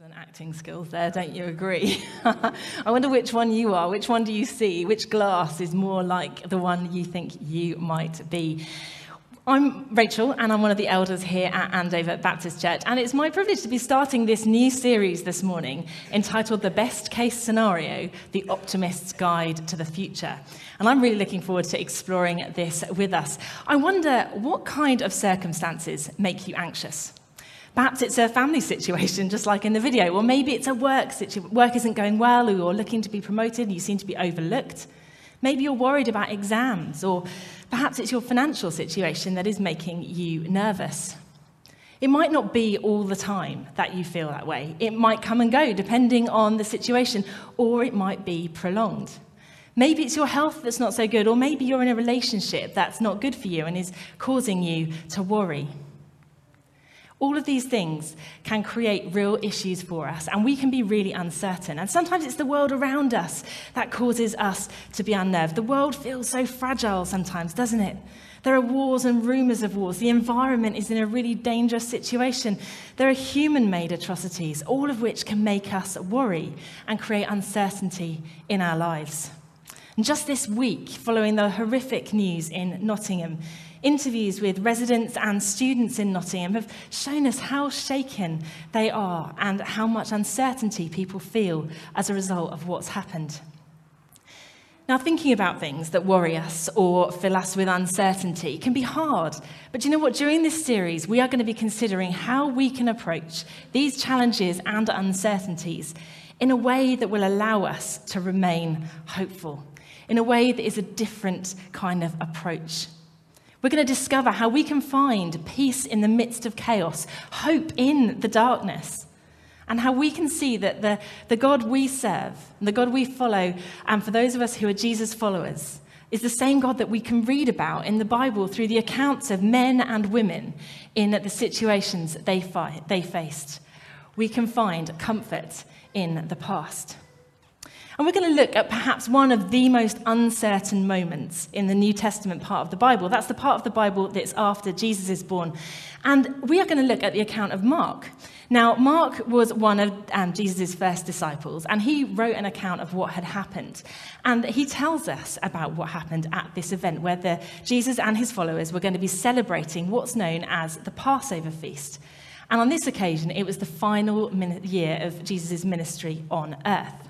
Excellent acting skills there, don't you agree? I wonder which one you are. Which one do you see? Which glass is more like the one you think you might be? I'm Rachel, and I'm one of the elders here at Andover Baptist Church, and it's my privilege to be starting this new series this morning entitled The Best Case Scenario The Optimist's Guide to the Future. And I'm really looking forward to exploring this with us. I wonder what kind of circumstances make you anxious? Perhaps it's a family situation, just like in the video, or maybe it's a work situation. Work isn't going well, or you're looking to be promoted, and you seem to be overlooked. Maybe you're worried about exams, or perhaps it's your financial situation that is making you nervous. It might not be all the time that you feel that way. It might come and go depending on the situation, or it might be prolonged. Maybe it's your health that's not so good, or maybe you're in a relationship that's not good for you and is causing you to worry. All of these things can create real issues for us, and we can be really uncertain. And sometimes it's the world around us that causes us to be unnerved. The world feels so fragile sometimes, doesn't it? There are wars and rumors of wars. The environment is in a really dangerous situation. There are human made atrocities, all of which can make us worry and create uncertainty in our lives. And just this week, following the horrific news in Nottingham, Interviews with residents and students in Nottingham have shown us how shaken they are and how much uncertainty people feel as a result of what's happened. Now, thinking about things that worry us or fill us with uncertainty can be hard. But you know what? During this series, we are going to be considering how we can approach these challenges and uncertainties in a way that will allow us to remain hopeful, in a way that is a different kind of approach. We're going to discover how we can find peace in the midst of chaos, hope in the darkness, and how we can see that the, the God we serve, the God we follow, and for those of us who are Jesus followers, is the same God that we can read about in the Bible through the accounts of men and women in the situations they, fi- they faced. We can find comfort in the past. And we're going to look at perhaps one of the most uncertain moments in the New Testament part of the Bible. That's the part of the Bible that's after Jesus is born. And we are going to look at the account of Mark. Now, Mark was one of um, Jesus' first disciples, and he wrote an account of what had happened. And he tells us about what happened at this event where the, Jesus and his followers were going to be celebrating what's known as the Passover feast. And on this occasion, it was the final year of Jesus' ministry on earth.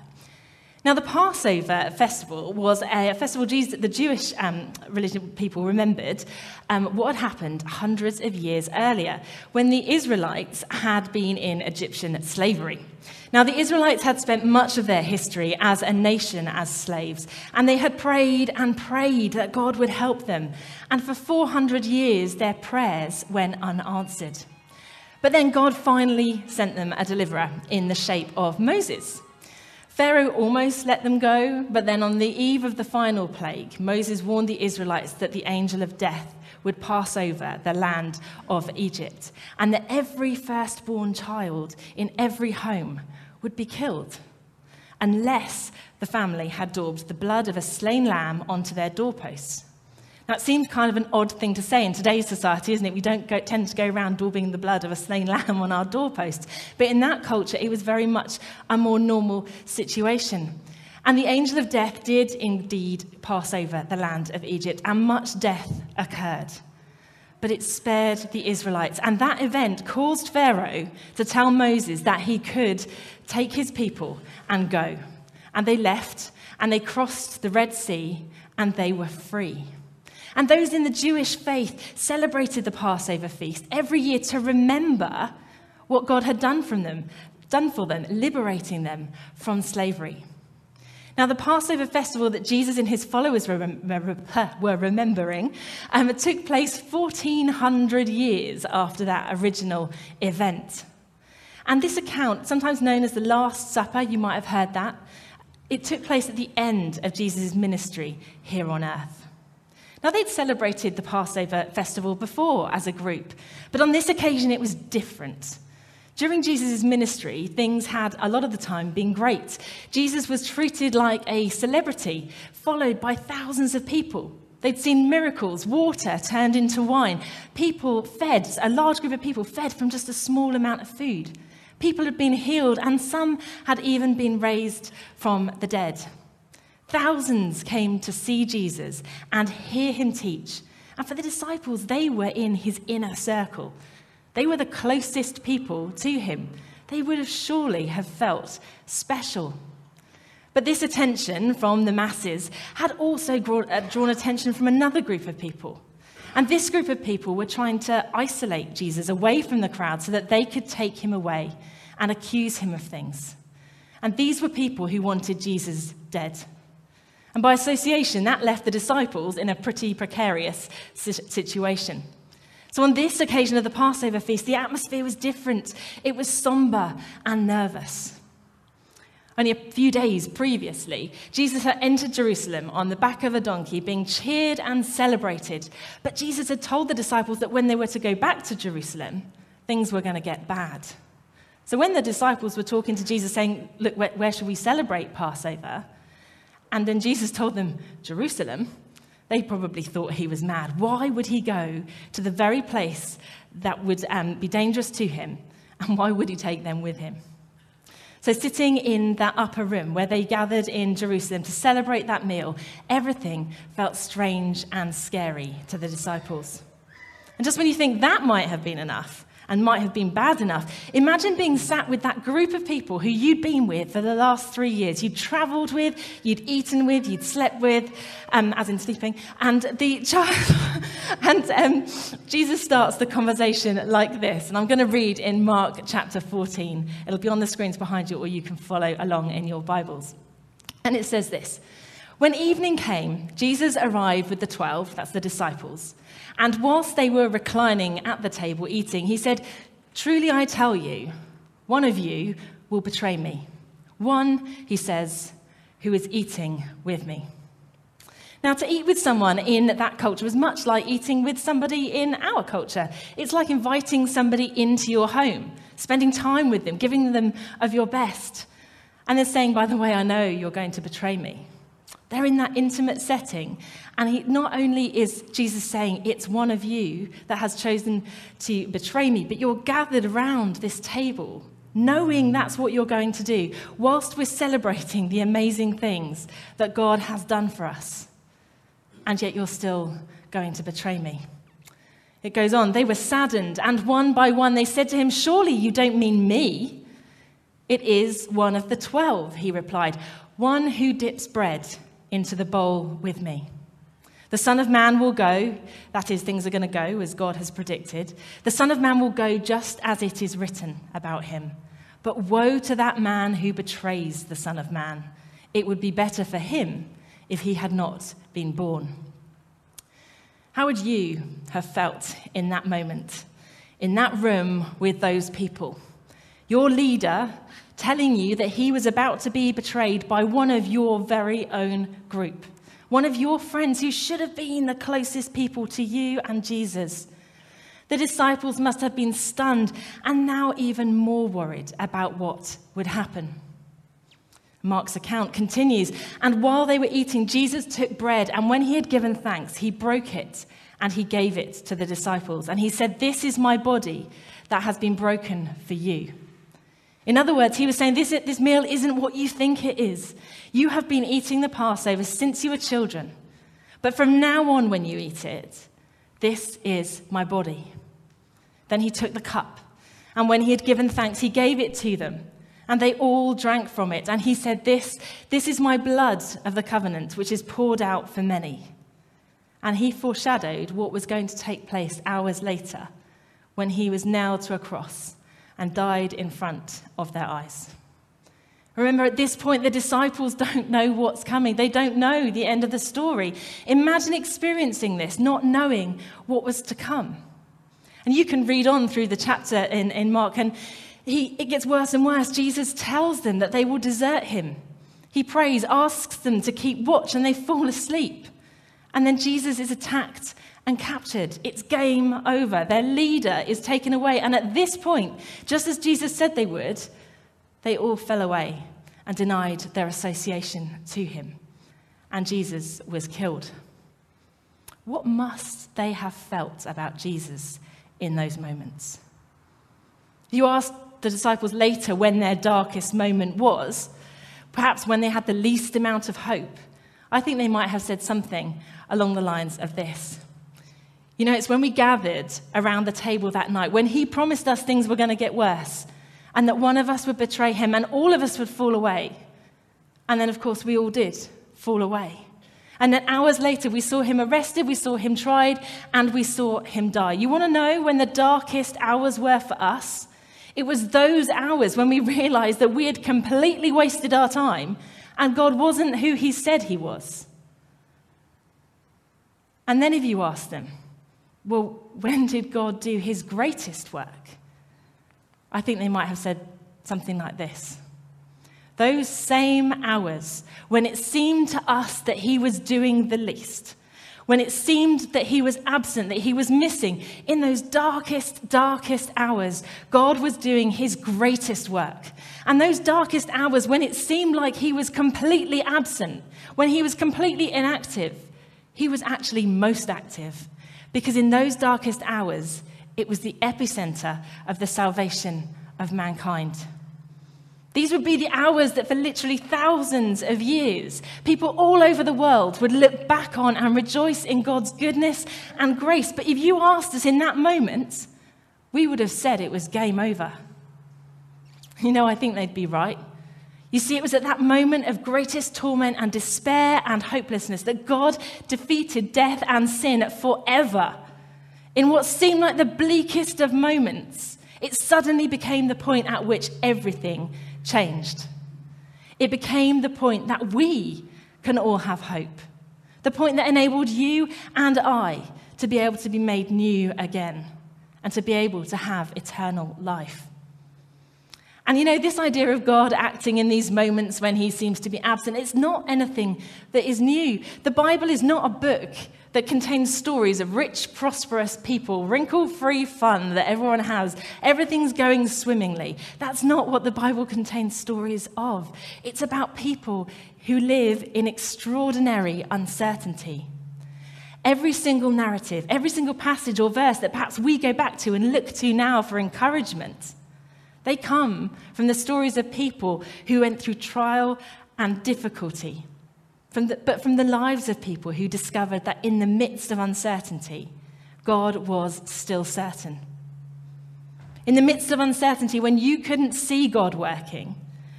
Now, the Passover festival was a festival the Jewish um, religion people remembered um, what had happened hundreds of years earlier when the Israelites had been in Egyptian slavery. Now, the Israelites had spent much of their history as a nation as slaves, and they had prayed and prayed that God would help them. And for 400 years, their prayers went unanswered. But then God finally sent them a deliverer in the shape of Moses. Pharaoh almost let them go, but then on the eve of the final plague, Moses warned the Israelites that the angel of death would pass over the land of Egypt, and that every firstborn child in every home would be killed unless the family had daubed the blood of a slain lamb onto their doorposts. That seems kind of an odd thing to say in today's society, isn't it? We don't go, tend to go around daubing the blood of a slain lamb on our doorposts. But in that culture, it was very much a more normal situation. And the angel of death did indeed pass over the land of Egypt, and much death occurred. But it spared the Israelites. And that event caused Pharaoh to tell Moses that he could take his people and go. And they left, and they crossed the Red Sea, and they were free. And those in the Jewish faith celebrated the Passover feast every year to remember what God had done from them, done for them, liberating them from slavery. Now, the Passover festival that Jesus and his followers were, remembering um, took place 1400 years after that original event. And this account, sometimes known as the Last Supper, you might have heard that, it took place at the end of Jesus' ministry here on earth. Now, they'd celebrated the Passover festival before as a group, but on this occasion it was different. During Jesus' ministry, things had a lot of the time been great. Jesus was treated like a celebrity, followed by thousands of people. They'd seen miracles, water turned into wine, people fed, a large group of people fed from just a small amount of food. People had been healed, and some had even been raised from the dead. Thousands came to see Jesus and hear him teach. And for the disciples, they were in his inner circle. They were the closest people to him. They would have surely have felt special. But this attention from the masses had also uh, drawn attention from another group of people. And this group of people were trying to isolate Jesus away from the crowd so that they could take him away and accuse him of things. And these were people who wanted Jesus dead. And by association, that left the disciples in a pretty precarious situation. So, on this occasion of the Passover feast, the atmosphere was different. It was somber and nervous. Only a few days previously, Jesus had entered Jerusalem on the back of a donkey, being cheered and celebrated. But Jesus had told the disciples that when they were to go back to Jerusalem, things were going to get bad. So when the disciples were talking to Jesus, saying, Look, where, where should we celebrate Passover? And then Jesus told them, Jerusalem, they probably thought he was mad. Why would he go to the very place that would um, be dangerous to him? And why would he take them with him? So, sitting in that upper room where they gathered in Jerusalem to celebrate that meal, everything felt strange and scary to the disciples. And just when you think that might have been enough, and might have been bad enough. Imagine being sat with that group of people who you'd been with for the last three years. You'd traveled with, you'd eaten with, you'd slept with, um, as in sleeping. And the child, and um, Jesus starts the conversation like this. And I'm going to read in Mark chapter 14. It'll be on the screens behind you, or you can follow along in your Bibles. And it says this. When evening came, Jesus arrived with the twelve, that's the disciples. And whilst they were reclining at the table eating, he said, Truly I tell you, one of you will betray me. One, he says, who is eating with me. Now, to eat with someone in that culture was much like eating with somebody in our culture. It's like inviting somebody into your home, spending time with them, giving them of your best, and then saying, By the way, I know you're going to betray me. They're in that intimate setting. And he, not only is Jesus saying, It's one of you that has chosen to betray me, but you're gathered around this table, knowing that's what you're going to do, whilst we're celebrating the amazing things that God has done for us. And yet you're still going to betray me. It goes on. They were saddened, and one by one they said to him, Surely you don't mean me. It is one of the twelve, he replied, one who dips bread into the bowl with me. The Son of Man will go, that is, things are going to go as God has predicted. The Son of Man will go just as it is written about him. But woe to that man who betrays the Son of Man. It would be better for him if he had not been born. How would you have felt in that moment, in that room with those people? Your leader telling you that he was about to be betrayed by one of your very own group, one of your friends who should have been the closest people to you and Jesus. The disciples must have been stunned and now even more worried about what would happen. Mark's account continues And while they were eating, Jesus took bread, and when he had given thanks, he broke it and he gave it to the disciples. And he said, This is my body that has been broken for you. In other words, he was saying, this, this meal isn't what you think it is. You have been eating the Passover since you were children. But from now on, when you eat it, this is my body. Then he took the cup, and when he had given thanks, he gave it to them. And they all drank from it. And he said, This, this is my blood of the covenant, which is poured out for many. And he foreshadowed what was going to take place hours later when he was nailed to a cross and died in front of their eyes. Remember, at this point, the disciples don't know what's coming. They don't know the end of the story. Imagine experiencing this, not knowing what was to come. And you can read on through the chapter in, in Mark, and he, it gets worse and worse. Jesus tells them that they will desert him. He prays, asks them to keep watch, and they fall asleep. And then Jesus is attacked and captured. It's game over. Their leader is taken away. And at this point, just as Jesus said they would, they all fell away and denied their association to him. And Jesus was killed. What must they have felt about Jesus in those moments? You ask the disciples later when their darkest moment was, perhaps when they had the least amount of hope, I think they might have said something along the lines of this. You know, it's when we gathered around the table that night, when he promised us things were going to get worse, and that one of us would betray him, and all of us would fall away. And then, of course, we all did fall away. And then hours later, we saw him arrested, we saw him tried, and we saw him die. You want to know when the darkest hours were for us? It was those hours when we realized that we had completely wasted our time and God wasn't who he said he was. And then if you ask them, well, when did God do his greatest work? I think they might have said something like this those same hours when it seemed to us that he was doing the least, when it seemed that he was absent, that he was missing, in those darkest, darkest hours, God was doing his greatest work. And those darkest hours when it seemed like he was completely absent, when he was completely inactive, he was actually most active. Because in those darkest hours, it was the epicenter of the salvation of mankind. These would be the hours that for literally thousands of years, people all over the world would look back on and rejoice in God's goodness and grace. But if you asked us in that moment, we would have said it was game over. You know, I think they'd be right. You see, it was at that moment of greatest torment and despair and hopelessness that God defeated death and sin forever. In what seemed like the bleakest of moments, it suddenly became the point at which everything changed. It became the point that we can all have hope, the point that enabled you and I to be able to be made new again and to be able to have eternal life. And you know, this idea of God acting in these moments when he seems to be absent, it's not anything that is new. The Bible is not a book that contains stories of rich, prosperous people, wrinkle free fun that everyone has. Everything's going swimmingly. That's not what the Bible contains stories of. It's about people who live in extraordinary uncertainty. Every single narrative, every single passage or verse that perhaps we go back to and look to now for encouragement, they come from the stories of people who went through trial and difficulty from the, but from the lives of people who discovered that in the midst of uncertainty, God was still certain. In the midst of uncertainty, when you couldn't see God working,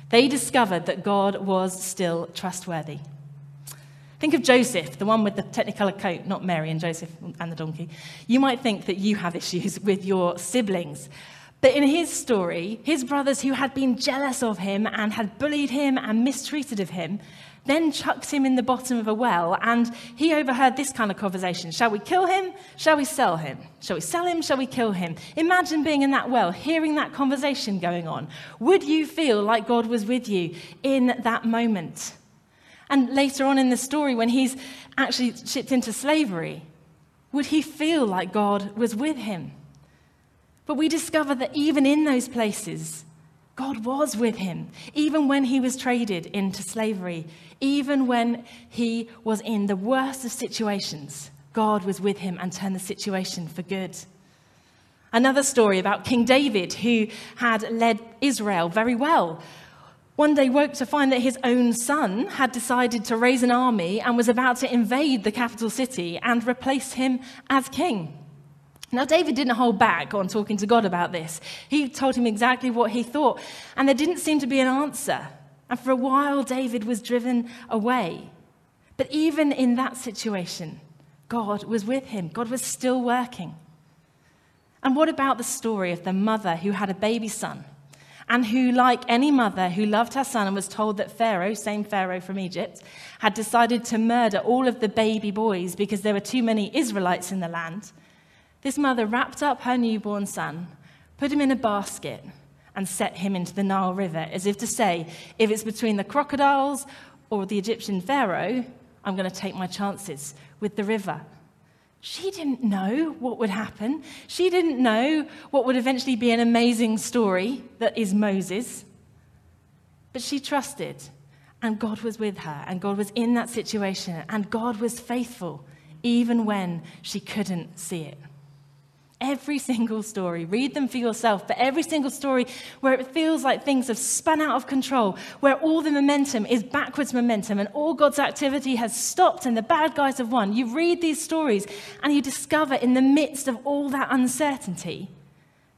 they discovered that God was still trustworthy. Think of Joseph, the one with the technicolor coat, not Mary and Joseph and the donkey. You might think that you have issues with your siblings. But in his story, his brothers who had been jealous of him and had bullied him and mistreated of him then chucked him in the bottom of a well, and he overheard this kind of conversation Shall we kill him? Shall we sell him? Shall we sell him? Shall we kill him? Imagine being in that well, hearing that conversation going on. Would you feel like God was with you in that moment? And later on in the story, when he's actually shipped into slavery, would he feel like God was with him? But we discover that even in those places, God was with him, even when he was traded into slavery, even when he was in the worst of situations. God was with him and turned the situation for good. Another story about King David, who had led Israel very well. One day woke to find that his own son had decided to raise an army and was about to invade the capital city and replace him as king. Now, David didn't hold back on talking to God about this. He told him exactly what he thought, and there didn't seem to be an answer. And for a while, David was driven away. But even in that situation, God was with him, God was still working. And what about the story of the mother who had a baby son? and who, like any mother who loved her son and was told that Pharaoh, same Pharaoh from Egypt, had decided to murder all of the baby boys because there were too many Israelites in the land, this mother wrapped up her newborn son, put him in a basket, and set him into the Nile River, as if to say, if it's between the crocodiles or the Egyptian Pharaoh, I'm going to take my chances with the river. She didn't know what would happen. She didn't know what would eventually be an amazing story that is Moses. But she trusted, and God was with her, and God was in that situation, and God was faithful, even when she couldn't see it. Every single story. Read them for yourself. But every single story where it feels like things have spun out of control, where all the momentum is backwards momentum and all God's activity has stopped and the bad guys have won. You read these stories and you discover in the midst of all that uncertainty,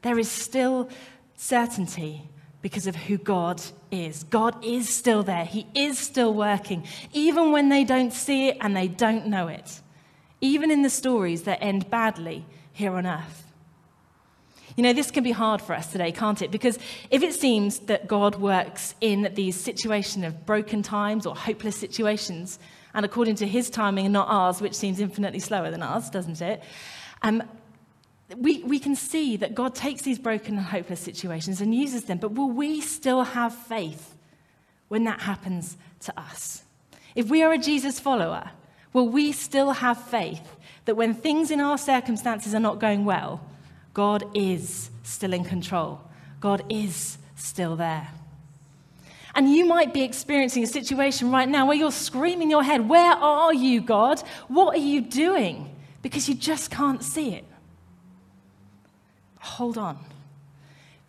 there is still certainty because of who God is. God is still there, He is still working, even when they don't see it and they don't know it, even in the stories that end badly here on earth. You know, this can be hard for us today, can't it? Because if it seems that God works in these situations of broken times or hopeless situations, and according to his timing and not ours, which seems infinitely slower than ours, doesn't it? Um, we, we can see that God takes these broken and hopeless situations and uses them, but will we still have faith when that happens to us? If we are a Jesus follower, will we still have faith that when things in our circumstances are not going well, God is still in control. God is still there. And you might be experiencing a situation right now where you're screaming in your head, Where are you, God? What are you doing? Because you just can't see it. Hold on.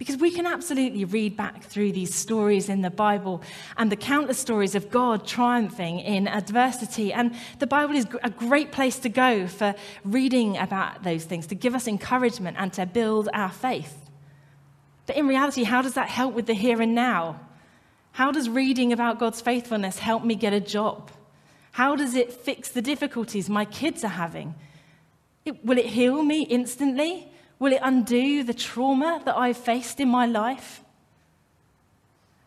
Because we can absolutely read back through these stories in the Bible and the countless stories of God triumphing in adversity. And the Bible is a great place to go for reading about those things, to give us encouragement and to build our faith. But in reality, how does that help with the here and now? How does reading about God's faithfulness help me get a job? How does it fix the difficulties my kids are having? It, will it heal me instantly? Will it undo the trauma that I've faced in my life?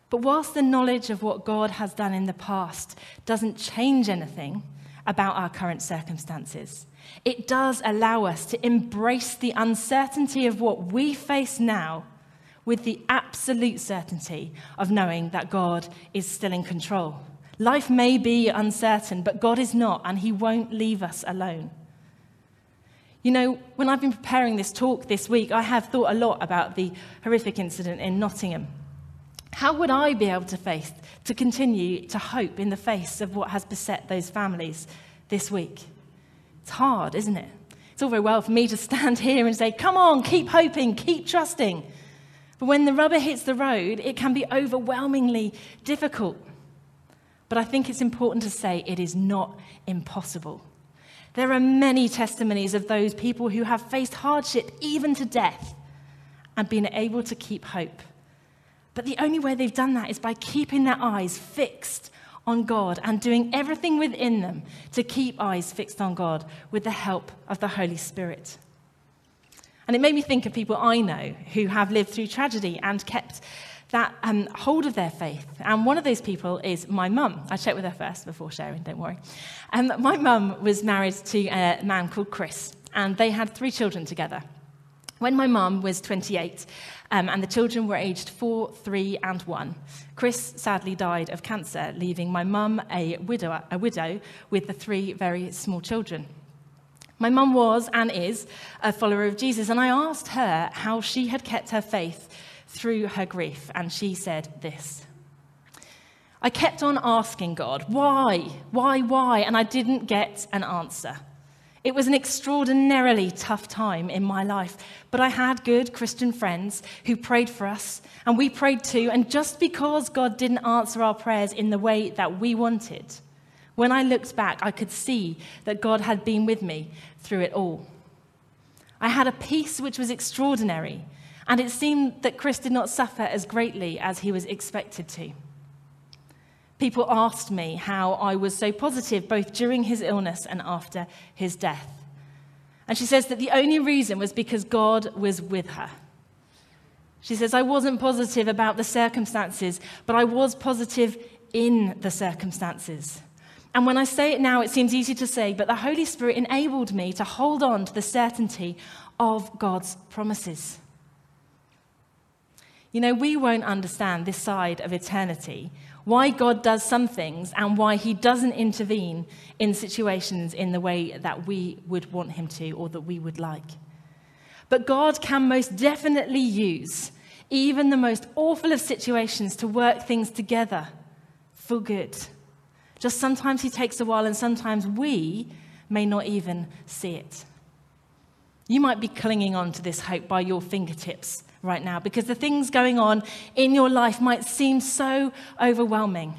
But whilst the knowledge of what God has done in the past doesn't change anything about our current circumstances, it does allow us to embrace the uncertainty of what we face now with the absolute certainty of knowing that God is still in control. Life may be uncertain, but God is not, and He won't leave us alone. You know, when I've been preparing this talk this week, I have thought a lot about the horrific incident in Nottingham. How would I be able to face, to continue to hope in the face of what has beset those families this week? It's hard, isn't it? It's all very well for me to stand here and say, come on, keep hoping, keep trusting. But when the rubber hits the road, it can be overwhelmingly difficult. But I think it's important to say it is not impossible. There are many testimonies of those people who have faced hardship, even to death, and been able to keep hope. But the only way they've done that is by keeping their eyes fixed on God and doing everything within them to keep eyes fixed on God with the help of the Holy Spirit. And it made me think of people I know who have lived through tragedy and kept that um, hold of their faith. And one of those people is my mum. I checked with her first before sharing, don't worry. Um, my mum was married to a man called Chris, and they had three children together. When my mum was 28 um, and the children were aged four, three, and one, Chris sadly died of cancer, leaving my mum a widow, a widow with the three very small children. My mum was and is a follower of Jesus, and I asked her how she had kept her faith through her grief, and she said this. I kept on asking God, why, why, why, and I didn't get an answer. It was an extraordinarily tough time in my life, but I had good Christian friends who prayed for us, and we prayed too. And just because God didn't answer our prayers in the way that we wanted, when I looked back, I could see that God had been with me through it all. I had a peace which was extraordinary and it seemed that Chris did not suffer as greatly as he was expected to. People asked me how I was so positive both during his illness and after his death. And she says that the only reason was because God was with her. She says, I wasn't positive about the circumstances, but I was positive in the circumstances. And when I say it now, it seems easy to say, but the Holy Spirit enabled me to hold on to the certainty of God's promises. You know, we won't understand this side of eternity, why God does some things and why he doesn't intervene in situations in the way that we would want him to or that we would like. But God can most definitely use even the most awful of situations to work things together for good. Just sometimes he takes a while, and sometimes we may not even see it. You might be clinging on to this hope by your fingertips right now because the things going on in your life might seem so overwhelming.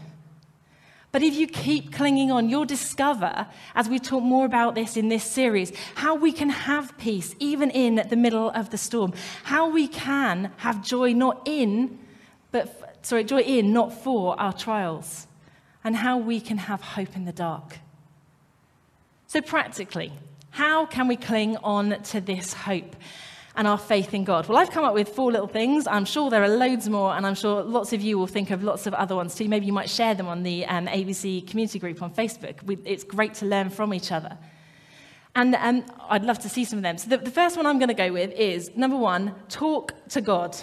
But if you keep clinging on, you'll discover, as we talk more about this in this series, how we can have peace even in the middle of the storm. How we can have joy not in, but sorry, joy in, not for our trials. And how we can have hope in the dark. So, practically, how can we cling on to this hope? And our faith in God? Well, I've come up with four little things. I'm sure there are loads more, and I'm sure lots of you will think of lots of other ones too. Maybe you might share them on the um, ABC community group on Facebook. We, it's great to learn from each other. And um, I'd love to see some of them. So, the, the first one I'm going to go with is number one, talk to God.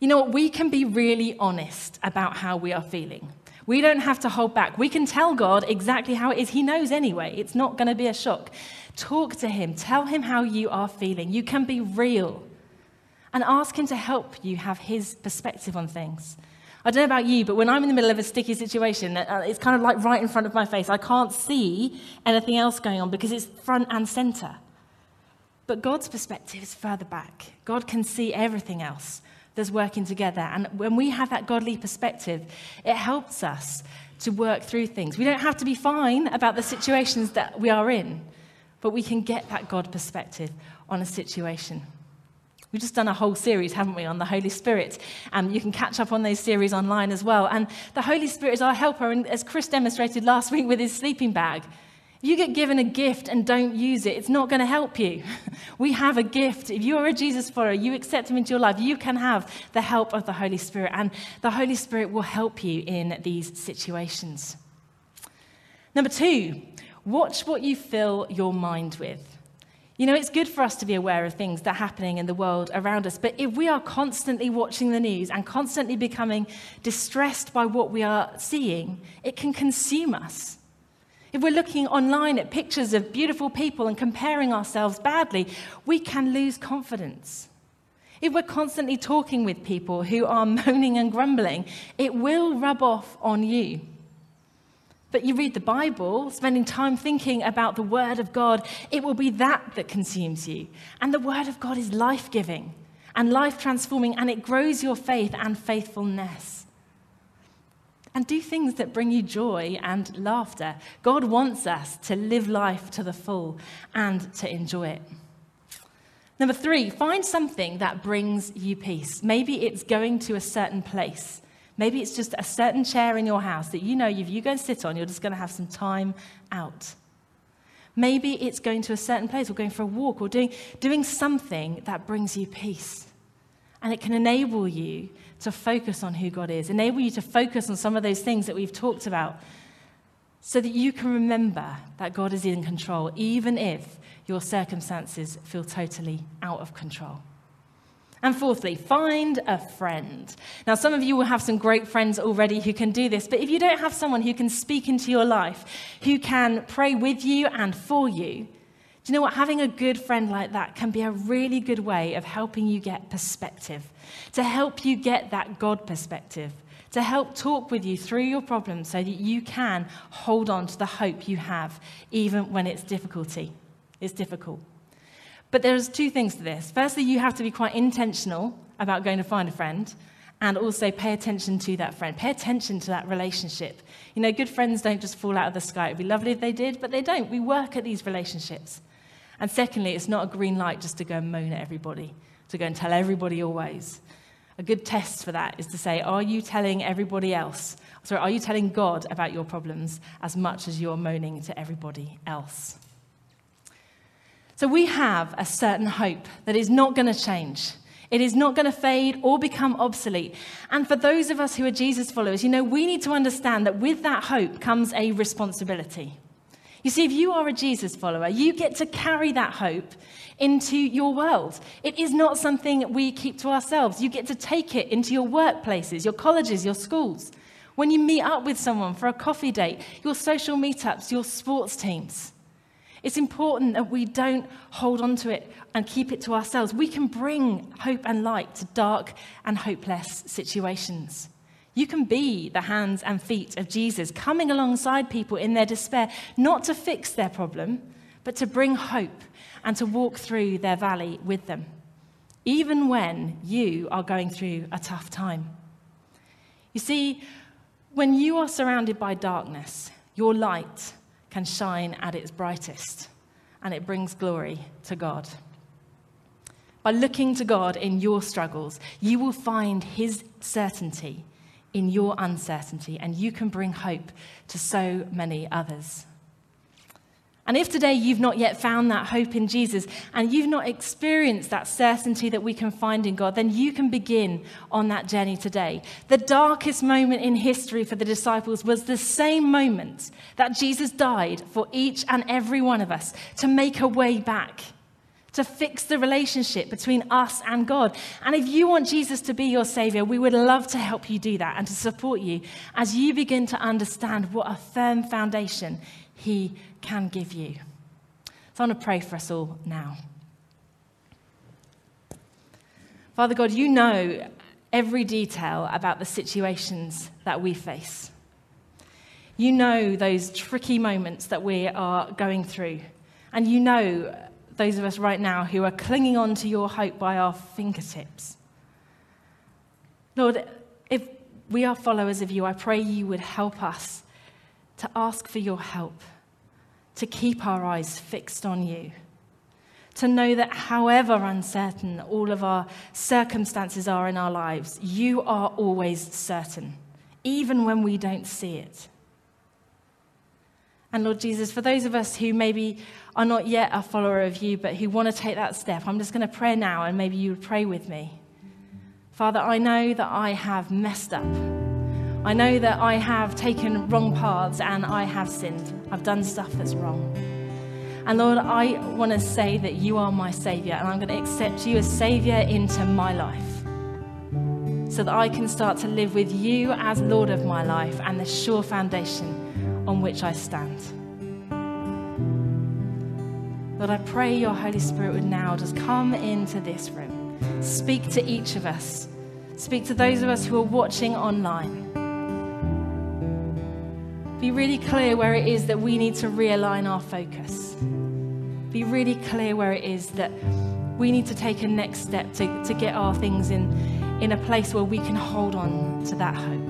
You know what? We can be really honest about how we are feeling. We don't have to hold back. We can tell God exactly how it is. He knows anyway. It's not going to be a shock. Talk to Him. Tell Him how you are feeling. You can be real. And ask Him to help you have His perspective on things. I don't know about you, but when I'm in the middle of a sticky situation, uh, it's kind of like right in front of my face. I can't see anything else going on because it's front and center. But God's perspective is further back. God can see everything else that's working together. And when we have that godly perspective, it helps us to work through things. We don't have to be fine about the situations that we are in, but we can get that God perspective on a situation. We've just done a whole series, haven't we, on the Holy Spirit. And um, you can catch up on those series online as well. And the Holy Spirit is our helper. And as Chris demonstrated last week with his sleeping bag, you get given a gift and don't use it, it's not going to help you. we have a gift. If you are a Jesus follower, you accept him into your life, you can have the help of the Holy Spirit, and the Holy Spirit will help you in these situations. Number two, watch what you fill your mind with. You know, it's good for us to be aware of things that are happening in the world around us, but if we are constantly watching the news and constantly becoming distressed by what we are seeing, it can consume us. If we're looking online at pictures of beautiful people and comparing ourselves badly, we can lose confidence. If we're constantly talking with people who are moaning and grumbling, it will rub off on you. But you read the Bible, spending time thinking about the Word of God, it will be that that consumes you. And the Word of God is life giving and life transforming, and it grows your faith and faithfulness and do things that bring you joy and laughter. God wants us to live life to the full and to enjoy it. Number three, find something that brings you peace. Maybe it's going to a certain place. Maybe it's just a certain chair in your house that you know if you go and sit on, you're just going to have some time out. Maybe it's going to a certain place or going for a walk or doing, doing something that brings you peace. And it can enable you to focus on who God is, enable you to focus on some of those things that we've talked about, so that you can remember that God is in control, even if your circumstances feel totally out of control. And fourthly, find a friend. Now, some of you will have some great friends already who can do this, but if you don't have someone who can speak into your life, who can pray with you and for you, you know what? Having a good friend like that can be a really good way of helping you get perspective, to help you get that God perspective, to help talk with you through your problems so that you can hold on to the hope you have, even when it's difficulty. It's difficult. But there's two things to this. Firstly, you have to be quite intentional about going to find a friend and also pay attention to that friend. Pay attention to that relationship. You know, good friends don't just fall out of the sky. It'd be lovely if they did, but they don't. We work at these relationships. And secondly, it's not a green light just to go and moan at everybody, to go and tell everybody always. A good test for that is to say, are you telling everybody else, sorry, are you telling God about your problems as much as you're moaning to everybody else? So we have a certain hope that is not going to change. It is not going to fade or become obsolete. And for those of us who are Jesus followers, you know, we need to understand that with that hope comes a responsibility. You see, if you are a Jesus follower, you get to carry that hope into your world. It is not something we keep to ourselves. You get to take it into your workplaces, your colleges, your schools. When you meet up with someone for a coffee date, your social meetups, your sports teams. It's important that we don't hold on to it and keep it to ourselves. We can bring hope and light to dark and hopeless situations. You can be the hands and feet of Jesus, coming alongside people in their despair, not to fix their problem, but to bring hope and to walk through their valley with them, even when you are going through a tough time. You see, when you are surrounded by darkness, your light can shine at its brightest, and it brings glory to God. By looking to God in your struggles, you will find His certainty in your uncertainty, and you can bring hope to so many others. And if today you've not yet found that hope in Jesus and you've not experienced that certainty that we can find in God, then you can begin on that journey today. The darkest moment in history for the disciples was the same moment that Jesus died for each and every one of us to make a way back to fix the relationship between us and God. And if you want Jesus to be your Savior, we would love to help you do that and to support you as you begin to understand what a firm foundation He can give you. So I want to pray for us all now. Father God, you know every detail about the situations that we face. You know those tricky moments that we are going through. And you know those of us right now who are clinging on to your hope by our fingertips. Lord, if we are followers of you, I pray you would help us to ask for your help, to keep our eyes fixed on you, to know that however uncertain all of our circumstances are in our lives, you are always certain, even when we don't see it. And Lord Jesus, for those of us who maybe are not yet a follower of you, but who want to take that step, I'm just going to pray now, and maybe you would pray with me. Father, I know that I have messed up. I know that I have taken wrong paths and I have sinned. I've done stuff that's wrong. And Lord, I want to say that you are my Savior, and I'm going to accept you as Savior into my life so that I can start to live with you as Lord of my life and the sure foundation on which I stand. Lord, I pray your Holy Spirit would now just come into this room, speak to each of us, speak to those of us who are watching online. Be really clear where it is that we need to realign our focus. Be really clear where it is that we need to take a next step to, to get our things in, in a place where we can hold on to that hope.